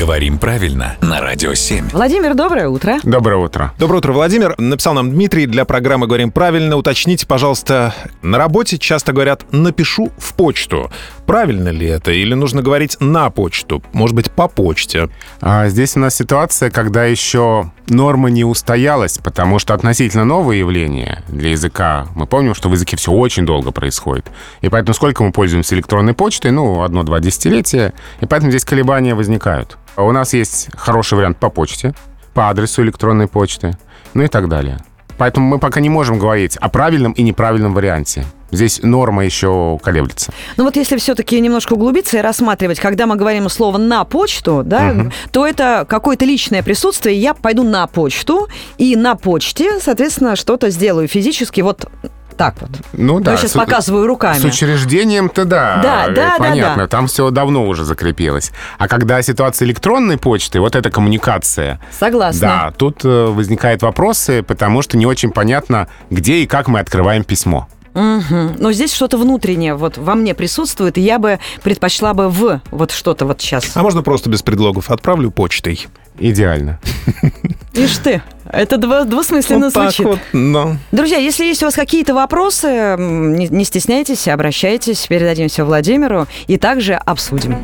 Говорим правильно на Радио 7. Владимир, доброе утро. Доброе утро. Доброе утро, Владимир. Написал нам Дмитрий для программы «Говорим правильно». Уточните, пожалуйста, на работе часто говорят «напишу в почту». Правильно ли это? Или нужно говорить «на почту»? Может быть, по почте? А здесь у нас ситуация, когда еще норма не устоялась, потому что относительно новое явление для языка. Мы помним, что в языке все очень долго происходит. И поэтому сколько мы пользуемся электронной почтой? Ну, одно-два десятилетия. И поэтому здесь колебания возникают. А у нас есть хороший вариант по почте, по адресу электронной почты, ну и так далее. Поэтому мы пока не можем говорить о правильном и неправильном варианте. Здесь норма еще колеблется. Ну вот если все-таки немножко углубиться и рассматривать, когда мы говорим слово «на почту», да, угу. то это какое-то личное присутствие. Я пойду на почту и на почте, соответственно, что-то сделаю физически. Вот так вот. Ну да. Я сейчас с, показываю руками. С учреждением-то да. Да, да, понятно. Да, да. Там все давно уже закрепилось. А когда ситуация электронной почты, вот эта коммуникация. Согласна. Да, тут э, возникают вопросы, потому что не очень понятно, где и как мы открываем письмо. Угу. Но здесь что-то внутреннее вот во мне присутствует, и я бы предпочла бы в вот что-то вот сейчас. А можно просто без предлогов отправлю почтой? Идеально. Ишь ты, это двусмысленно вот звучит. Вот, но... Друзья, если есть у вас какие-то вопросы, не, не стесняйтесь, обращайтесь, передадим все Владимиру и также обсудим.